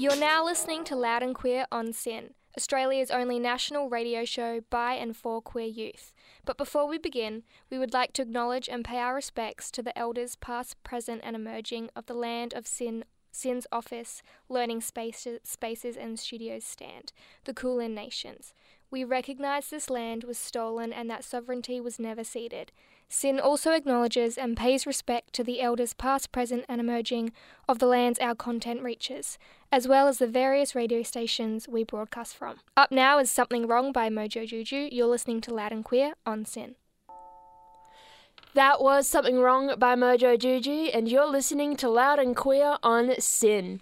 You're now listening to Loud and Queer on SYN, Australia's only national radio show by and for queer youth. But before we begin, we would like to acknowledge and pay our respects to the elders past, present, and emerging of the land of SYN SYN's office, learning spaces, spaces and studios stand, the Kulin Nations. We recognise this land was stolen and that sovereignty was never ceded. SYN also acknowledges and pays respect to the elders past, present, and emerging of the lands our content reaches, as well as the various radio stations we broadcast from. Up now is Something Wrong by Mojo Juju. You're listening to Loud and Queer on SYN. That was Something Wrong by Mojo Juju, and you're listening to Loud and Queer on SYN.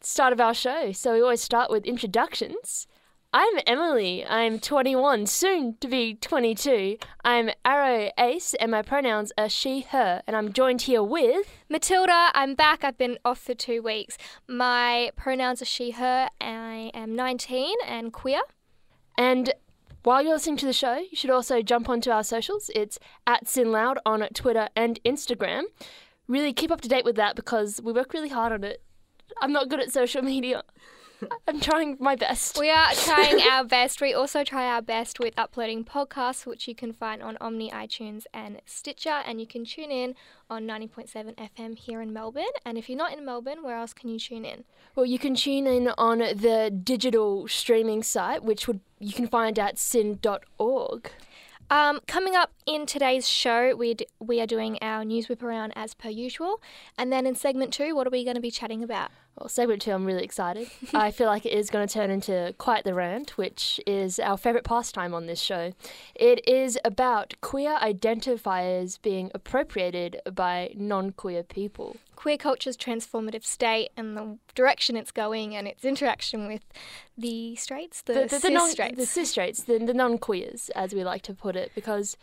Start of our show, so we always start with introductions. I'm Emily. I'm 21, soon to be 22. I'm Arrow Ace, and my pronouns are she, her, and I'm joined here with. Matilda, I'm back. I've been off for two weeks. My pronouns are she, her. I am 19 and queer. And while you're listening to the show, you should also jump onto our socials. It's at SYNLoud on Twitter and Instagram. Really keep up to date with that because we work really hard on it. I'm not good at social media. I'm trying my best. We are trying our best. We also try our best with uploading podcasts, which you can find on Omny, iTunes, and Stitcher. And you can tune in on 90.7 FM here in Melbourne. And if you're not in Melbourne, where else can you tune in? Well, you can tune in on the digital streaming site, which would you can find at syn.org. Um, coming up in today's show, we d- we are doing our news whip around as per usual, and then in segment two, what are we going to be chatting about? Well, segment two, I'm really excited. I feel like it is going to turn into quite the rant, which is our favourite pastime on this show. It is about queer identifiers being appropriated by non queer people. Queer culture's transformative state and the direction it's going, and its interaction with the straights, the, the, the, cis non, straights. the cis straights, the, the non queers, as we like to put it, because,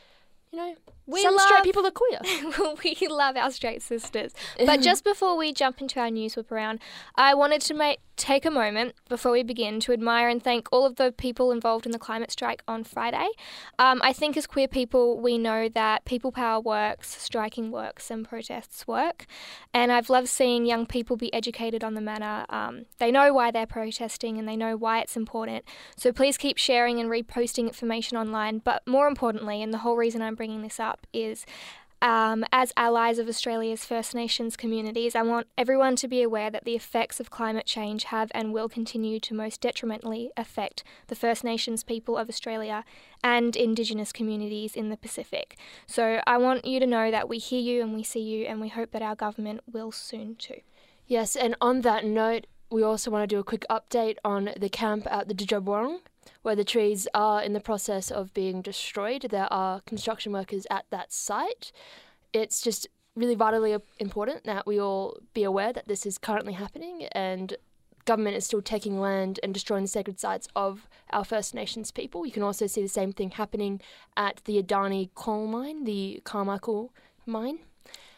you know, We some love- straight people are queer. we love our straight sisters. But just before we jump into our news whip around, I wanted to make, take a moment before we begin to admire and thank all of the people involved in the climate strike on Friday. Um, I think as queer people, we know that people power works, striking works, and protests work. And I've loved seeing young people be educated on the matter. Um, they know why they're protesting and they know why it's important. So please keep sharing and reposting information online. But more importantly, and the whole reason I'm bringing this up is um, as allies of Australia's First Nations communities, I want everyone to be aware that the effects of climate change have and will continue to most detrimentally affect the First Nations people of Australia and Indigenous communities in the Pacific. So I want you to know that we hear you and we see you, and we hope that our government will soon too. Yes, and on that note, we also want to do a quick update on the camp at the Djabwurrung, where the trees are in the process of being destroyed. There are construction workers at that site. It's just really vitally important that we all be aware that this is currently happening and government is still taking land and destroying the sacred sites of our First Nations people. You can also see the same thing happening at the Adani coal mine, the Carmichael mine.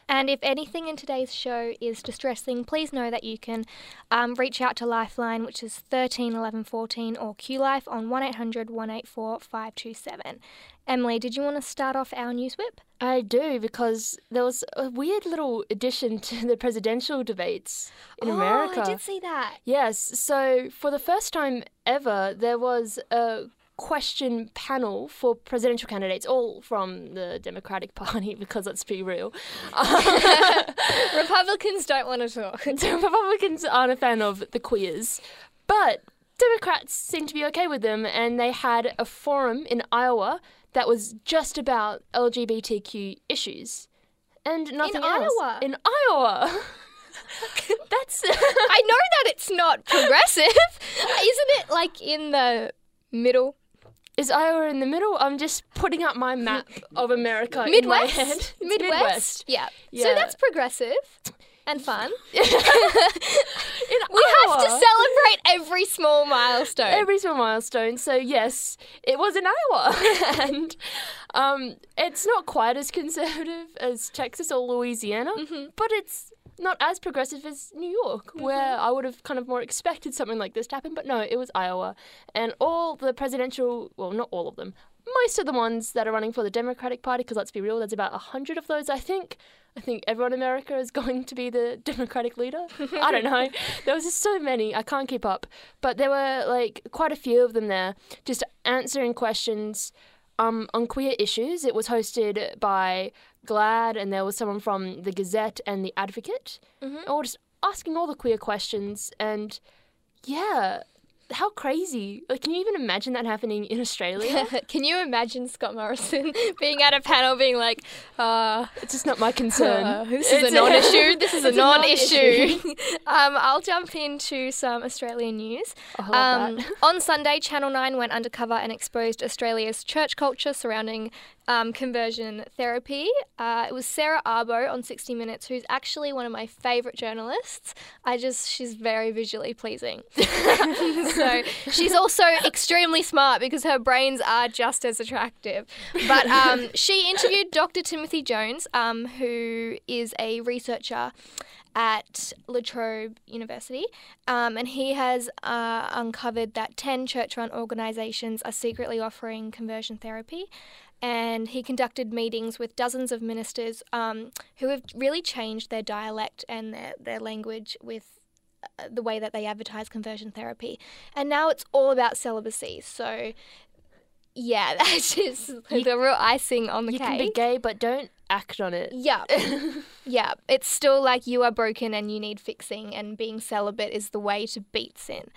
And if anything in today's show is distressing, please know that you can um, reach out to Lifeline, which is 13 11 14, or QLife on 1800 184 527. Emily, did you want to start off our news whip? I do because there was a weird little addition to the presidential debates in America. Oh, I did see that. Yes, so for the first time ever, there was a question panel for presidential candidates, all from the Democratic Party, because let's be real. Republicans don't want to talk. Republicans aren't a fan of the queers, but Democrats seem to be okay with them, and they had a forum in Iowa that was just about LGBTQ issues. And nothing else. In Iowa? In Iowa. That's I know that it's not progressive. Isn't it like in the middle? Is Iowa in the middle? I'm just putting up my map of America in my Midwest? head. It's Midwest? Yeah. So that's progressive and fun. We have to celebrate every small milestone. every small milestone. So yes, it was in Iowa, and um, it's not quite as conservative as Texas or Louisiana, Mm-hmm. but it's not as progressive as New York, where I would have kind of more expected something like this to happen. But no, it was Iowa, and all the presidential, well, not all of them. Most of the ones that are running for the Democratic Party, because let's be real, there's about a hundred of those, I think, I think everyone in America is going to be the Democratic leader. I don't know. There was just so many. I can't keep up. But there were like quite a few of them there, just answering questions um, on queer issues. It was hosted by GLAAD, and there was someone from the Gazette and the Advocate, Mhm. all just asking all the queer questions. And yeah, how crazy! Like, can you even imagine that happening in Australia? Can you imagine Scott Morrison being at a panel being like, uh, it's just not my concern. Uh, this is It's a non-issue. This is a non-issue. um, I'll jump into some Australian news. I Um, on Sunday, Channel 9 went undercover and exposed Australia's church culture surrounding um, conversion therapy. Uh, it was Sarah Abo on 60 Minutes, who's actually one of my favourite journalists. I just, she's very visually pleasing. so she's also extremely smart because her brains are just as attractive. But um, she interviewed Dr. Timothy Jones, um, who is a researcher at La Trobe University, um, and he has uh, uncovered that 10 church run organisations are secretly offering conversion therapy. And he conducted meetings with dozens of ministers um, who have really changed their dialect and their, their language with uh, the way that they advertise conversion therapy. And now it's all about celibacy. So, yeah, that's just You- the real icing on the You cake. can be gay, but don't act on it. Yeah. yeah. It's still like you are broken and you need fixing, and being celibate is the way to beat sin.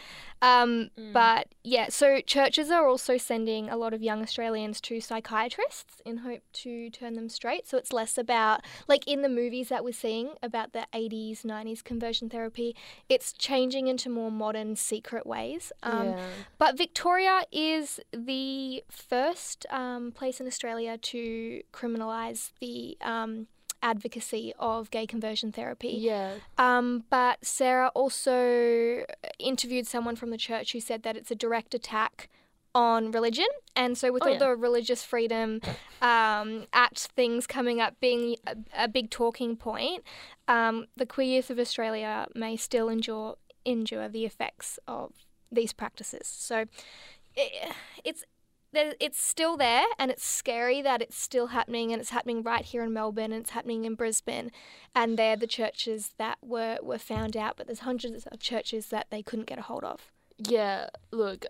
Um, But yeah, so churches are also sending a lot of young Australians to psychiatrists in hope to turn them straight. So it's less about, like in the movies that we're seeing about the 80s, 90s conversion therapy, it's changing into more modern, secret ways. Um, yeah. but Victoria is the first um, place in Australia to criminalise the um, advocacy of gay conversion therapy. Yeah. Um, but Sarah also interviewed someone from the church who said that it's a direct attack on religion. And so, with Oh, all yeah. the religious freedom um, Act things coming up being a, a big talking point, um, the queer youth of Australia may still endure endure the effects of these practices. So, i it's it's still there, and it's scary that it's still happening, and it's happening right here in Melbourne, and it's happening in Brisbane, and they're the churches that were were found out, but there's hundreds of churches that they couldn't get a hold of. Yeah, look,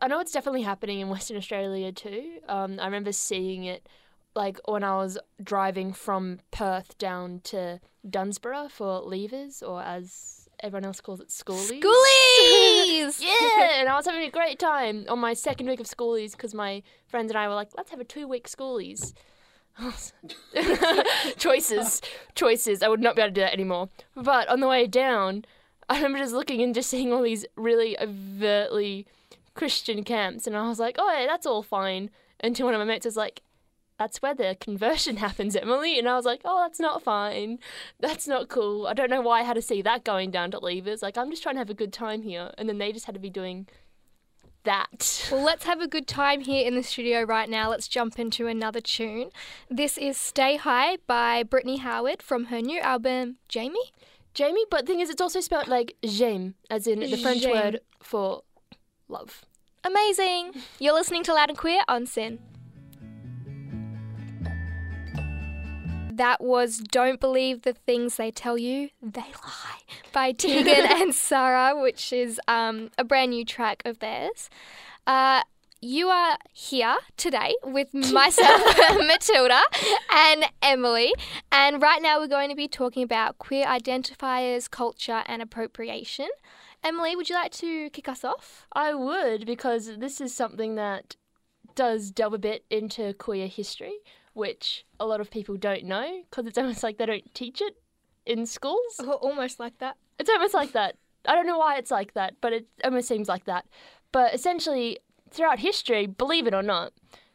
I know it's definitely happening in Western Australia too. Um, I remember seeing it like when I was driving from Perth down to Dunsborough for Leavers, or as everyone else calls it, schoolies. Schoolies! yeah, and I was having a great time on my second week of schoolies because my friends and I were like, let's have a two week schoolies. choices, choices. I would not be able to do that anymore. But on the way down, I remember just looking and just seeing all these really overtly Christian camps, and I was like, oh, yeah, that's all fine. Until one of my mates was like, that's where the conversion happens, Emily. And I was like, oh, that's not fine. That's not cool. I don't know why I had to see that going down to Leavers. Like, I'm just trying to have a good time here. And then they just had to be doing that. Well, let's have a good time here in the studio right now. Let's jump into another tune. This is Stay High by Brittany Howard from her new album, Jaime. Jaime, but the thing is, it's also spelled like j'aime, as in the French J'aime. word for love. Amazing! You're listening to Loud and Queer on SYN. That was Don't Believe the Things They Tell You, They Lie by Tegan and Sara, which is um, a brand new track of theirs. Uh, you are here today with myself, Matilda, and Emily. And right now we're going to be talking about queer identifiers, culture, and appropriation. Emily, would you like to kick us off? I would, because this is something that does delve a bit into queer history, which a lot of people don't know, because it's almost like they don't teach it in schools. Oh, almost like that. It's almost like that. I don't know why it's like that, but it almost seems like that. But essentially, throughout history, believe it or not,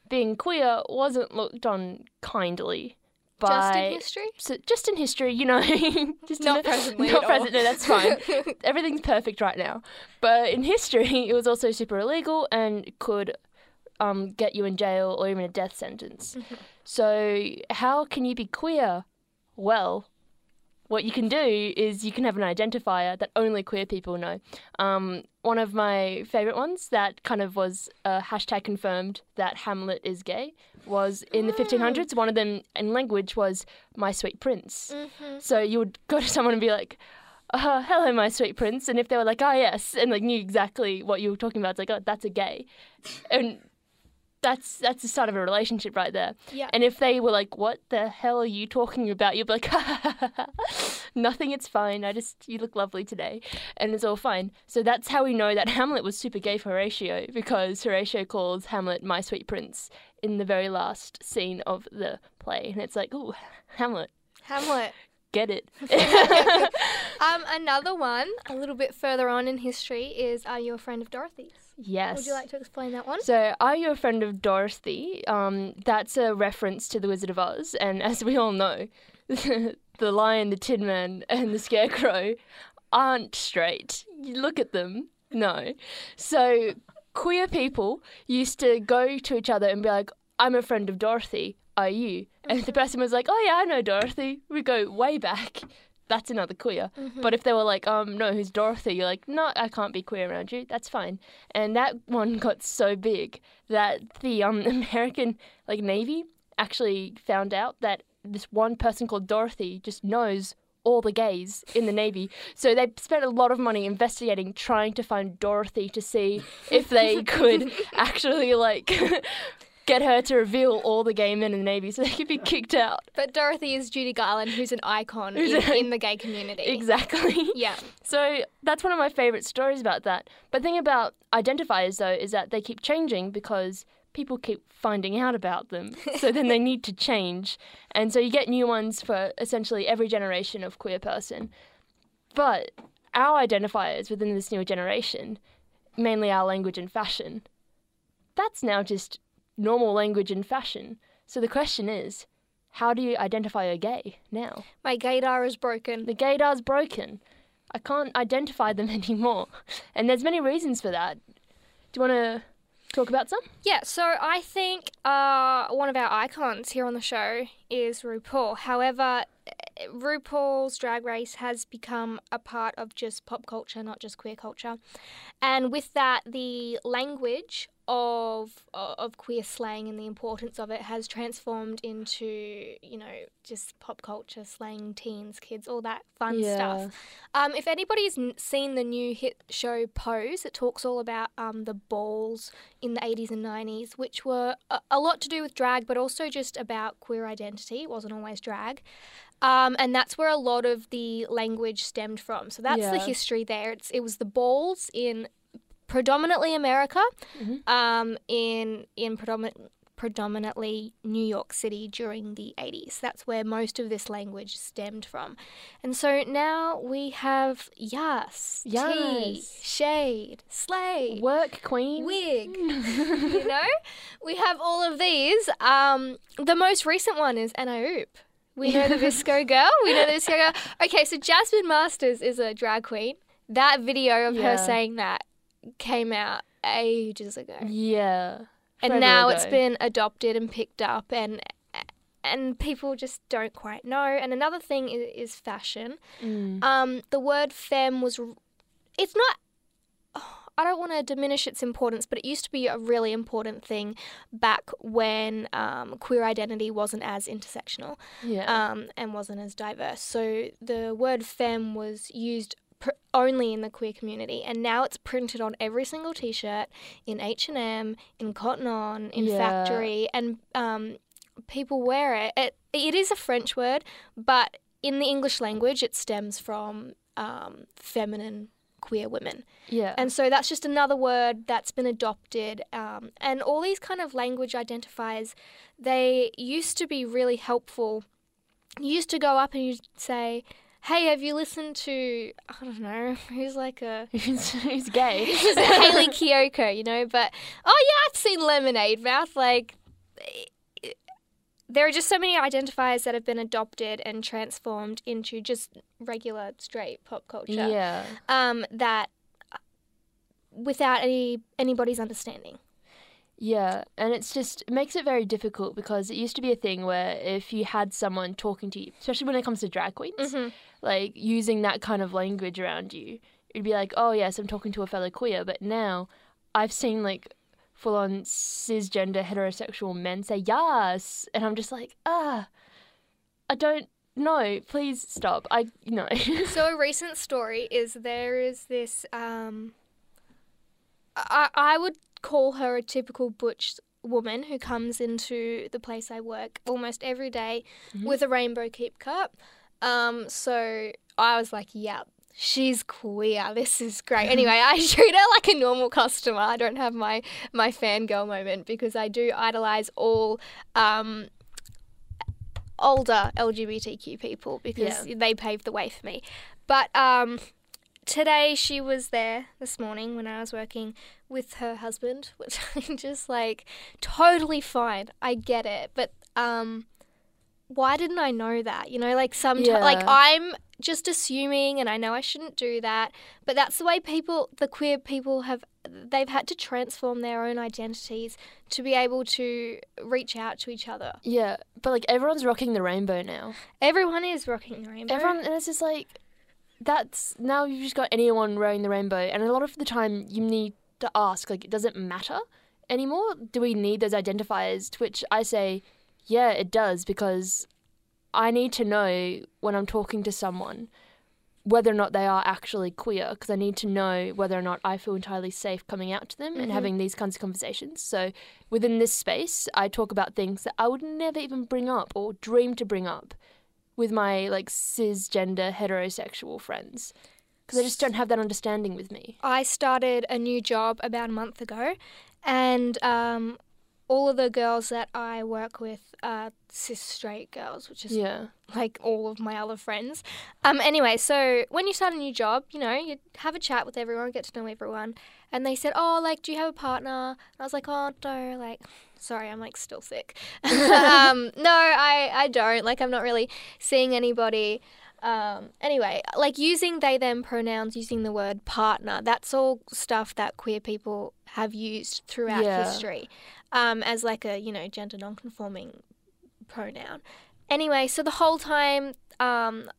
being queer wasn't looked on kindly. By, Just in history? So just in history, you know, just Not in presently Not present. No, that's fine. Everything's perfect right now. But in history, it was also super illegal and could um, get you in jail or even a death sentence. Mm-hmm. So how can you be queer? Well, what you can do is you can have an identifier that only queer people know. Um, one of my favorite ones that kind of was uh, hashtag confirmed that Hamlet is gay was in the Mm. 1500s. One of them in language was "My Sweet Prince." Mm-hmm. So you would go to someone and be like, uh, "Hello, my sweet prince," and if they were like, "Ah, yes," and like knew exactly what you were talking about, it's like, "Oh, that's a gay," and that's that's the start of a relationship right there. Yeah. And if they were like, "What the hell are you talking about?" You'd be like, "Nothing. It's fine. I just you look lovely today, and it's all fine." So that's how we know that Hamlet was super gay for Horatio because Horatio calls Hamlet "my sweet prince" in the very last scene of the play, and it's like, "Ooh, Hamlet, Hamlet. get it." Um, another one, a little bit further on in history, is Are You a Friend of Dorothy's? Yes. Would you like to explain that one? So, are you a friend of Dorothy? Um, that's a reference to the Wizard of Oz, and as we all know, the Lion, the Tin Man, and the Scarecrow aren't straight. You look at them, no. So, queer people used to go to each other and be like, "I'm a friend of Dorothy. Are you?" And the person was like, "Oh yeah, I know Dorothy," we go way back. That's another queer. But if they were like, um, no, who's Dorothy? You're like, no, I can't be queer around you. That's fine. And that one got so big that the um American like Navy actually found out that this one person called Dorothy just knows all the gays in the Navy. So they spent a lot of money investigating, trying to find Dorothy to see if they could actually like get her to reveal all the gay men in the Navy so they could be kicked out. But Dorothy is Judy Garland, who's an icon Who's in, a- in the gay community. Exactly. Yeah. So that's one of my favorite stories about that. But the thing about identifiers though is that they keep changing because people keep finding out about them. so then they need to change. And so you get new ones for essentially every generation of queer person. But our identifiers within this new generation, mainly our language and fashion, that's now just normal language and fashion. So the question is, how do you identify a gay now? My gaydar is broken. The gaydar's broken. I can't identify them anymore. And there's many reasons for that. Do you want to talk about some? Yeah, so I think uh, one of our icons here on the show is RuPaul. However, eh, RuPaul's Drag Race has become a part of just pop culture, not just queer culture. And with that, the language of of queer slang and the importance of it has transformed into, you know, just pop culture, slang, teens, kids, all that fun stuff. Um, if anybody's seen the new hit show Pose, it talks all about um, the balls in the 80s and 90s, which were a, a lot to do with drag, but also just about queer identity. It wasn't always drag. Um, and that's where a lot of the language stemmed from. So that's the history there. It's, it was the balls in predominantly America, Mhm. um, in in predominant, predominantly New York City during the 80s. That's where most of this language stemmed from. And so now we have yas, tea, shade, slay, Work queen. wig. you know, we have all of these. Um, the most recent one is Anna Oop. We know the VSCO girl. We know the VSCO girl. Okay, so Jasmine Masters is a drag queen. That video of Yeah. her saying that came out ages ago, yeah. and now it's been adopted and picked up, and and people just don't quite know. And another thing is, is fashion. Mm. Um, the word femme was, it's not. I don't want to diminish its importance, but it used to be a really important thing back when um, queer identity wasn't as intersectional yeah. um, and wasn't as diverse. So the word femme was used pr- only in the queer community, and now it's printed on every single T-shirt in H and M, in Cotton On, in Yeah. Factorie, and um, people wear it. it. It is a French word, but in the English language, it stems from um, feminine queer women. yeah. And so that's just another word that's been adopted. Um, and all these kind of language identifiers, they used to be really helpful. You used to go up and you'd say, Hey, have you listened to, I don't know, who's like a. who's, who's gay? Hayley Kiyoko, you know? But, oh yeah, I've seen Lemonade Mouth. Like, there are just so many identifiers that have been adopted and transformed into just regular straight pop culture yeah. um, that uh, without any anybody's understanding. Yeah, and it's just it makes it very difficult because it used to be a thing where if you had someone talking to you, especially when it comes to drag queens, Mm-hmm. like using that kind of language around you, it'd be like, oh yes, I'm talking to a fellow queer. But now, I've seen like full on cisgender heterosexual men say yes, and I'm just like, ah, I don't know. Please stop. I no. so a recent story is there is this um I I would call her a typical butch woman who comes into the place I work almost every day Mhm. with a rainbow keep cup. Um so I was like, yep. She's queer. This is great. Anyway, I treat her like a normal customer. I don't have my my fangirl moment because I do idolize all um, older LGBTQ people because they paved the way for me. But um, today she was there this morning when I was working with her husband, which I'm just like totally fine. I get it, but um, why didn't I know that? You know, like sometimes, like I'm just assuming, and I know I shouldn't do that, but that's the way people, the queer people, have. They've had to transform their own identities to be able to reach out to each other. yeah, but like everyone's rocking the rainbow now. Everyone is rocking the rainbow. Everyone, and it's just like that's now you've just got anyone wearing the rainbow, and a lot of the time you need to ask like, does it matter anymore? Do we need those identifiers? To which I say, yeah, it does because I need to know when I'm talking to someone whether or not they are actually queer because I need to know whether or not I feel entirely safe coming out to them and Mhm. having these kinds of conversations. So within this space, I talk about things that I would never even bring up or dream to bring up with my like cisgender heterosexual friends because I just don't have that understanding with me. I started a new job about a month ago, and um, all of the girls that I work with are cis straight girls, which is Yeah. like all of my other friends. Um, anyway, so when you start a new job, you know, you have a chat with everyone, get to know everyone, and they said, "Oh, like, do you have a partner?" And I was like, "Oh, no, like." Sorry, I'm like still sick. um, no, I, I don't. Like, I'm not really seeing anybody. Um, anyway, like using they them pronouns, using the word partner, that's all stuff that queer people have used throughout Yeah. history um, as like a, you know, gender non-conforming pronoun. Anyway, so the whole time um,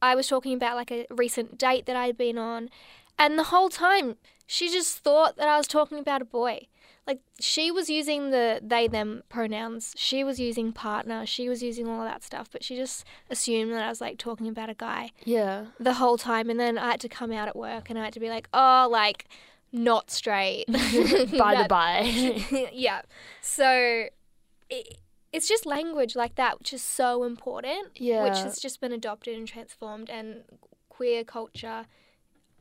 I was talking about like a recent date that I'd been on, and the whole time she just thought that I was talking about a boy. Like she was using the they them pronouns. She was using partner. She was using all of that stuff, but she just assumed that I was like talking about a guy Yeah. the whole time. And then I had to come out at work and I had to be like, oh, like not straight. by the by. yeah. So it, it's just language like that, which is so important, yeah. which has just been adopted and transformed. And queer culture,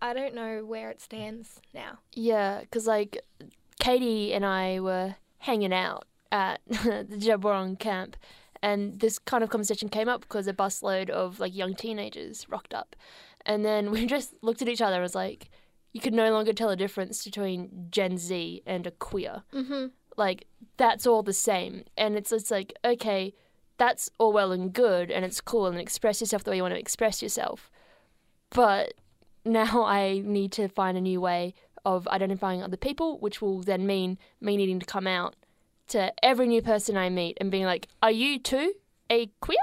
I don't know where it stands now. Yeah, because like Katie and I were hanging out at the Djabwurrung camp, and this kind of conversation came up because a busload of like young teenagers rocked up, and then we just looked at each other and was like, you could no longer tell a difference between Gen Z and a queer. Mm-hmm. Like that's all the same, and it's it's like okay, that's all well and good, and it's cool, and express yourself the way you want to express yourself, but now I need to find a new way of identifying other people, which will then mean me needing to come out to every new person I meet and being like, "Are you too a queer?"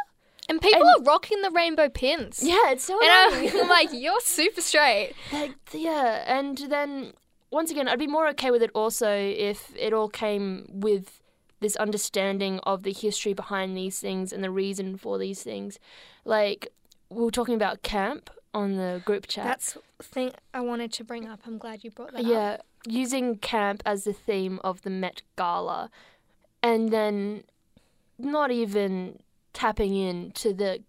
And people And- are rocking the rainbow pins. Yeah, it's so And annoying. I'm, I'm like, you're super straight. Like, yeah, and then once again, I'd be more okay with it also if it all came with this understanding of the history behind these things and the reason for these things. Like we were talking about camp on the group chat. That's the thing I wanted to bring up. I'm glad you brought that up. yeah, using camp as the theme of the Met Gala, and then not even tapping into the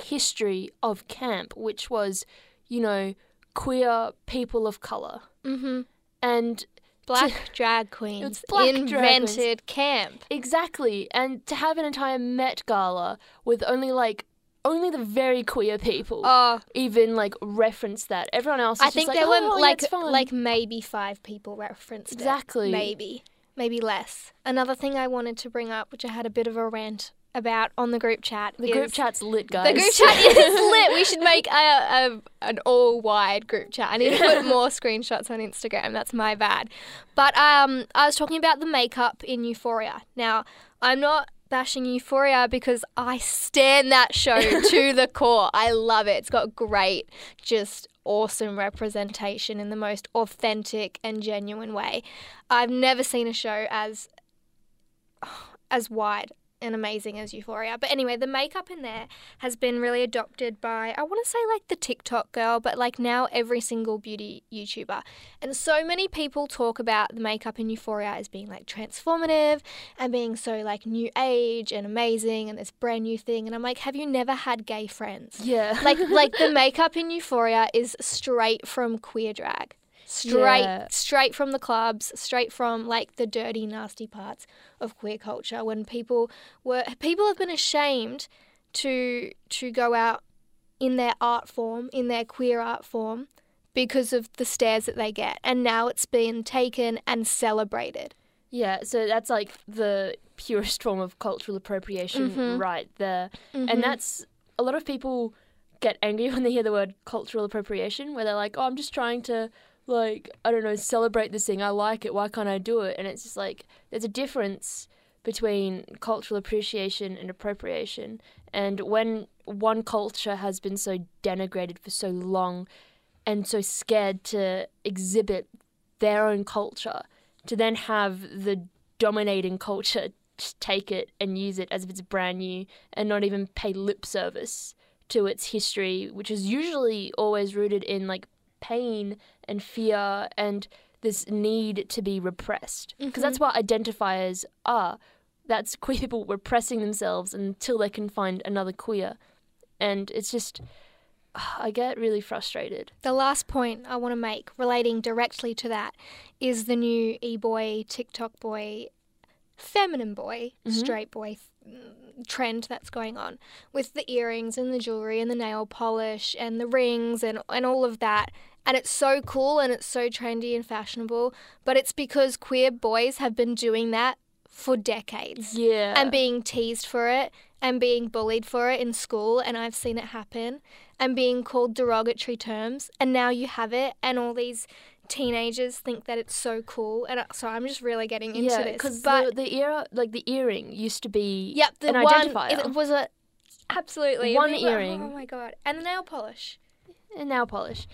history of camp, which was, you know, queer people of color, Mm-hmm. and Black drag queens black drag invented camp. exactly, and to have an entire Met Gala with only like only the very queer people Oh, even like reference that. Everyone else, is I think like, there "Oh, were yeah, like it's like maybe five people referenced it. Exactly. Maybe, maybe less. Another thing I wanted to bring up, which I had a bit of a rant about on the group chat, the group chat's lit, guys. the group chat is lit. We should make a, a an all wide group chat. I need to put more screenshots on Instagram. That's my bad. But um, I was talking about the makeup in Euphoria. Now, I'm not bashing Euphoria because I stand that show to the core. I love it. It's got great, just awesome representation in the most authentic and genuine way. I've never seen a show as as wide and amazing as Euphoria. But anyway, the makeup in there has been really adopted by, I want to say like the TikTok girl, but like now every single beauty YouTuber. And so many people talk about the makeup in Euphoria as being like transformative and being so like new age and amazing and this brand new thing. And I'm like, have you never had gay friends? Yeah. Like, like the makeup in Euphoria is straight from queer drag straight Yeah. straight from the clubs straight from like the dirty nasty parts of queer culture when people were people have been ashamed to to go out in their art form in their queer art form because of the stares that they get and now it's been taken and celebrated Yeah, so that's like the purest form of cultural appropriation Mhm. right there. Mhm. And that's a lot of people get angry when they hear the word cultural appropriation, where they're like, oh, I'm just trying to, like, I don't know, celebrate this thing. I like it. Why can't I do it? And it's just like, there's a difference between cultural appreciation and appropriation. And when one culture has been so denigrated for so long and so scared to exhibit their own culture, to then have the dominating culture take it and use it as if it's brand new and not even pay lip service to its history, which is usually always rooted in like pain and fear and this need to be repressed. Because that's what identifiers are. That's queer people repressing themselves until they can find another queer. And it's just, I get really frustrated. The last point I want to make relating directly to that is the new e boy, TikTok boy, feminine boy, straight boy mm, trend that's going on with the earrings and the jewelry and the nail polish and the rings and, and all of that. And it's so cool and it's so trendy and fashionable, but it's because queer boys have been doing that for decades Yeah. and being teased for it and being bullied for it in school and I've seen it happen and being called derogatory terms and now you have it and all these teenagers think that it's so cool and so I'm just really getting into yeah, this because but the, the ear, like the earring, used to be yep the an one identifier. it was a absolutely One earring. oh my god and the nail polish and nail polish.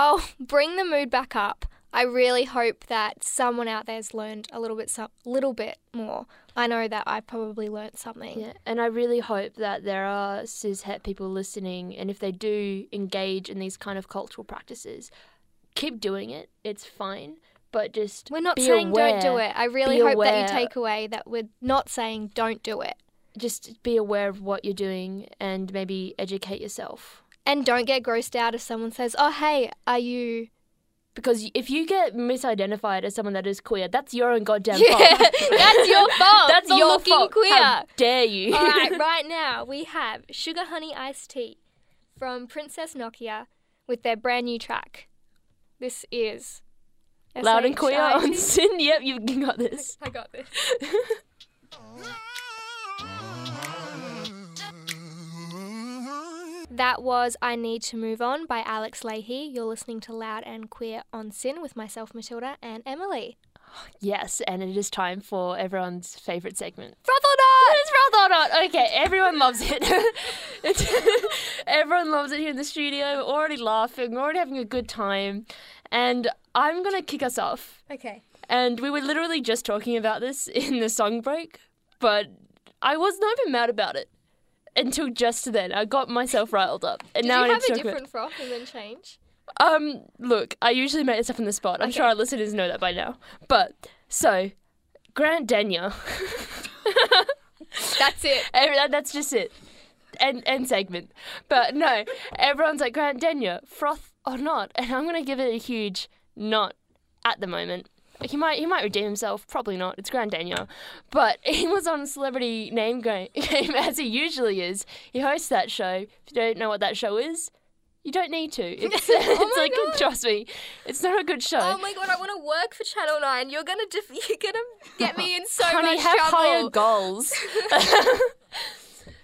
I'll bring the mood back up I really hope that someone out there's learned a little bit some little bit more I know that I probably learnt something Yeah, and I really hope that there are cis het people listening, and if they do engage in these kind of cultural practices, keep doing it. It's fine, but just We're not saying don't do it. I really hope that you take away that we're not saying don't do it. Just be aware of what you're doing and maybe educate yourself. And don't get grossed out if someone says, "Oh, hey, are you?" Because if you get misidentified as someone that is queer, that's your own goddamn fault. Yeah, that's your fault That's your looking fault. queer. How dare you? All right, right now we have Sugar Honey Iced Tea from Princess Nokia with their brand new track. This is Loud and queer on SYN. Yep, you got this. I got this. That was I Need to Move On by Alex Lahey. You're listening to Loud and Queer on SYN with myself, Matilda, and Emily. Yes, and it is time for everyone's favourite segment. Froth or Not! It's Froth or Not. Okay, everyone loves it. Everyone loves it here in the studio. We're already laughing. We're already having a good time. And I'm going to kick us off. Okay. And we were literally just talking about this in the song break, but I was not even mad about it until just then. I got myself riled up. And Did now I you need have a talk about- different froth and then change? um, look, I usually make this up on the spot. I'm Okay. sure our listeners know that by now. But so, Grant Denyer. That's it. That's just it. End, end segment. But no, everyone's like Grant Denyer, froth or not, and I'm gonna give it a huge not at the moment. He might he might redeem himself, probably not. It's Grand Daniel, but he was on Celebrity Name Game as he usually is. He hosts that show. If you don't know what that show is, you don't need to. It's, it's Oh like God. trust me, it's not a good show. Oh my god, I want to work for Channel 9. You're gonna def- you're gonna get me in so Honey, much have trouble. higher goals.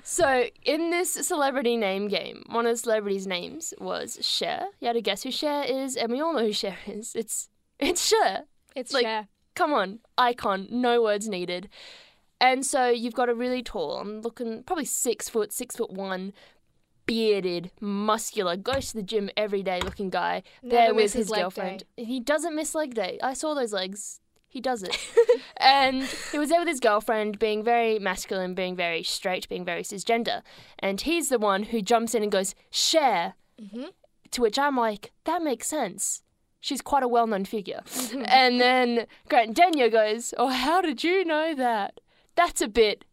so, in this celebrity name game, one of the celebrities' names was Cher. You had to guess who Cher is, and we all know who Cher is. It's it's Cher. It's like- Cher. Come on, icon. No words needed. And so you've got a really tall, I'm looking probably six foot, six foot one, bearded, muscular, goes to the gym every day looking guy there Never with misses his girlfriend. day. He doesn't miss leg day. I saw those legs. He does it. and he was there with his girlfriend, being very masculine, being very straight, being very cisgender. And he's the one who jumps in and goes, Cher. Mhm. To which I'm like, that makes sense. She's quite a well known figure. and then Grant Denyer goes, Oh, how did you know that? That's a bit,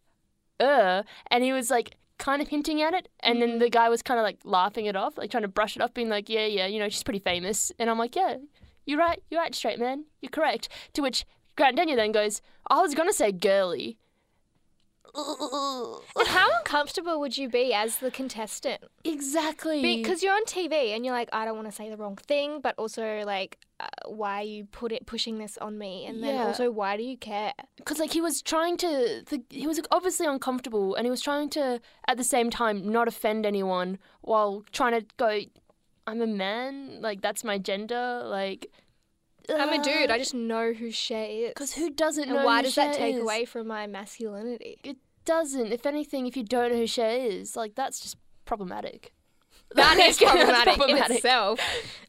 uh. And he was like, kind of hinting at it. And then the guy was kind of like laughing it off, like trying to brush it off, being like, Yeah, yeah, you know, she's pretty famous. And I'm like, Yeah, you're right. You're right, straight man. You're correct. To which Grant Denyer then goes, I was going to say girly. And how uncomfortable would you be as the contestant? Exactly. Because you're on TV and you're like, I don't want to say the wrong thing, but also like, uh, why are you put it pushing this on me? And then Yeah. also, why do you care? because like he was trying to the, he was obviously uncomfortable and he was trying to at the same time not offend anyone while trying to go i'm a man like that's my gender like I'm a dude. I just know who Cher is. because who doesn't know? and know why does that take is? away from my masculinity? it doesn't if anything if you don't know who Cher is like that's just problematic That is that's problematic, in itself.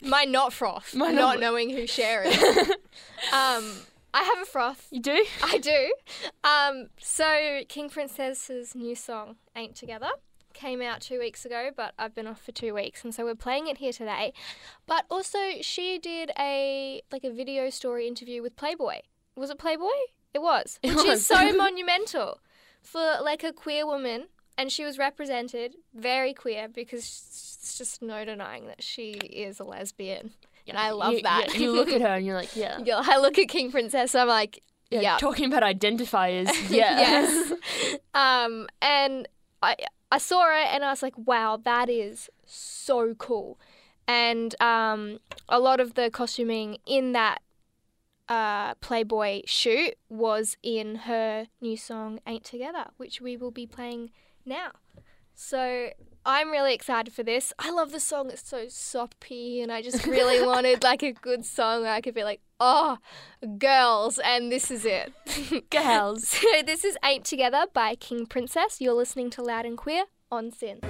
My not froth, My not not- knowing who Cher is. um, I have a froth. you do I do. Um, so King Princess's new song "Ain't Together" came out two weeks ago, but I've been off for two weeks, and so we're playing it here today. But also, she did a like a video story interview with Playboy. Was it Playboy? It was, It which was. is so monumental for like a queer woman, and she was represented very queer because it's just no denying that she is a lesbian, and I love You- that. yeah, you look at her and you're like yeah Yeah, I look at King Princess, I'm like, yeah, yeah, talking about identifiers yeah yes. Um, and I I saw it and I was like, wow, that is so cool. And um, a lot of the costuming in that uh, Playboy shoot was in her new song "Ain't Together," which we will be playing now. So I'm really excited for this. I love the song; it's so soppy, and I just really wanted like a good song where I could be like, "Oh, girls," and this is it. girls So this is Ain't Together by King Princess. You're listening to Loud and Queer on SYN.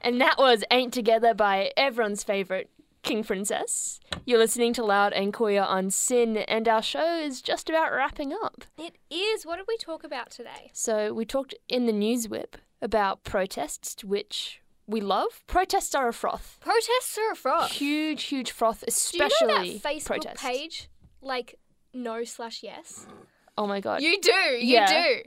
And that was Ain't Together by everyone's favourite King Princess. You're listening to Loud and Queer on SYN, and our show is just about wrapping up. It is. What did we talk about today? So, we talked in the news whip about protests, which we love. Protests are a froth. Protests are a froth. Huge, huge froth, especially Do you know that Facebook protests. page? Like no slash yes. Oh my god. You do. You Yeah. do.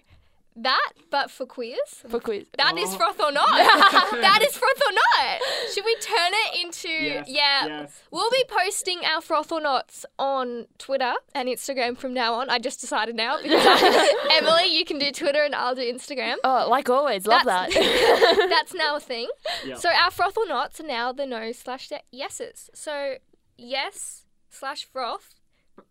That, but for queers. For quiz. That is oh. froth or not. that is froth or not. Should we turn it into Yes, yeah? yes. We'll be posting our froth or nots on Twitter and Instagram from now on. I just decided now because I- Emily, you can do Twitter and I'll do Instagram. Oh, like always, love That's- that. That's now a thing. Yeah. So our froth or nots are now the no slash yeses. So yes slash froth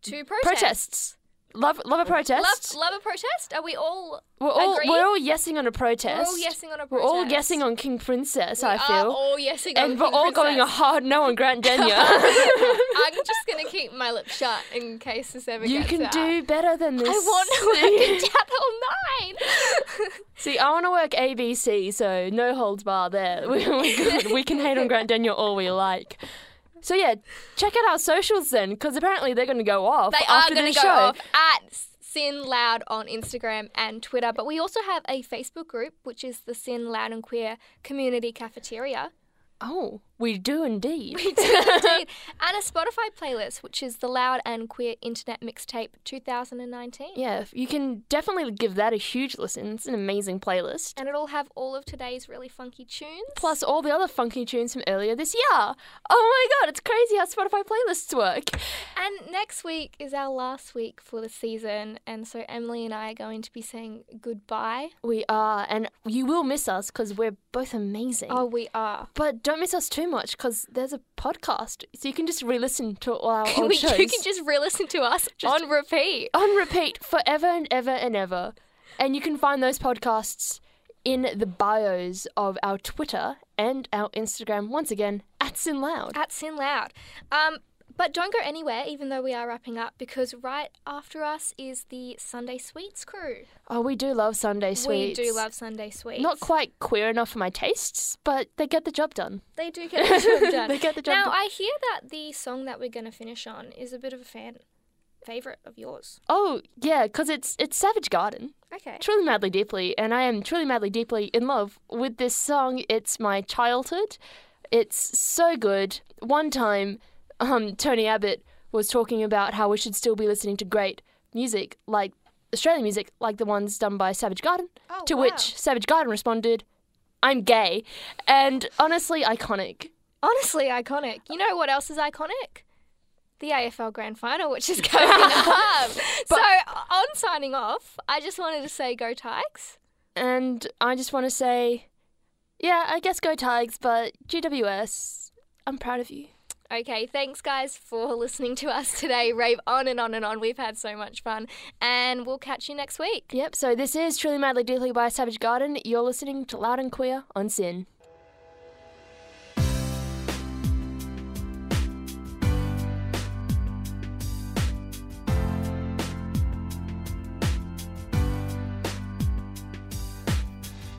to protest. Protests. Love, love a protest. Love, love a protest. Are we all? we're all agree? we're all yesing on a protest. We're all yesing on a protest. We're all guessing on King Princess. We I are feel. all yesing on and we're King all going a hard no on Grant Denyer. I'm just gonna keep my lips shut in case this ever you can out. do better than this. I want to work it out all night. See, I want to work ABC, so no holds bar there. We- We're good. we can hate on Grant Denyer all we like. So yeah, check out our socials then, because apparently they're going to go off They are after going the to go show. off at SYN Loud on Instagram and Twitter. But we also have a Facebook group, which is the SYN Loud and Queer Community Cafeteria. Oh, we do indeed. We do indeed. and a Spotify playlist, which is the Loud and Queer Internet Mixtape 2019. Yeah, you can definitely give that a huge listen. It's an amazing playlist. And it'll have all of today's really funky tunes. Plus all the other funky tunes from earlier this year. Oh my god, it's crazy how Spotify playlists work. And next week is our last week for the season, and so Emily and I are going to be saying goodbye. We are, and you will miss us because we're both amazing. Oh, we are. But don't miss us too much because there's a podcast, so you can just re-listen to all our old We, shows you can just re-listen to us Just- on repeat. on repeat forever and ever and ever. And you can find those podcasts in the bios of our Twitter and our Instagram. Once again, at SYN Loud. at SYN Loud. Um, but don't go anywhere, even though we are wrapping up, because right after us is the Sunday Sweets crew. Oh, we do love Sunday sweets. We do love Sunday Sweets. Not quite queer enough for my tastes, but they get the job done. They do get the job done. They get the job now, done. I hear that the song that we're going to finish on is a bit of a fan favorite of yours. Oh, yeah, because it's it's Savage Garden. Okay. Truly Madly Deeply, and I am truly madly deeply in love with this song. It's my childhood. It's so good. One time, um, Tony Abbott was talking about how we should still be listening to great music, like Australian music, like the ones done by Savage Garden. Oh, to wow. which Savage Garden responded, "I'm gay," and honestly, iconic. Honestly, iconic. You know what else is iconic? The AFL Grand Final, which is coming up. so, on signing off, I just wanted to say go Tigers. And I just want to say, yeah, I guess go Tigers, but GWS, I'm proud of you. Okay, thanks guys for listening to us today. Rave on and on and on. We've had so much fun, and we'll catch you next week. Yep, so this is Truly Madly Deeply by Savage Garden. You're listening to Loud and Queer on SYN.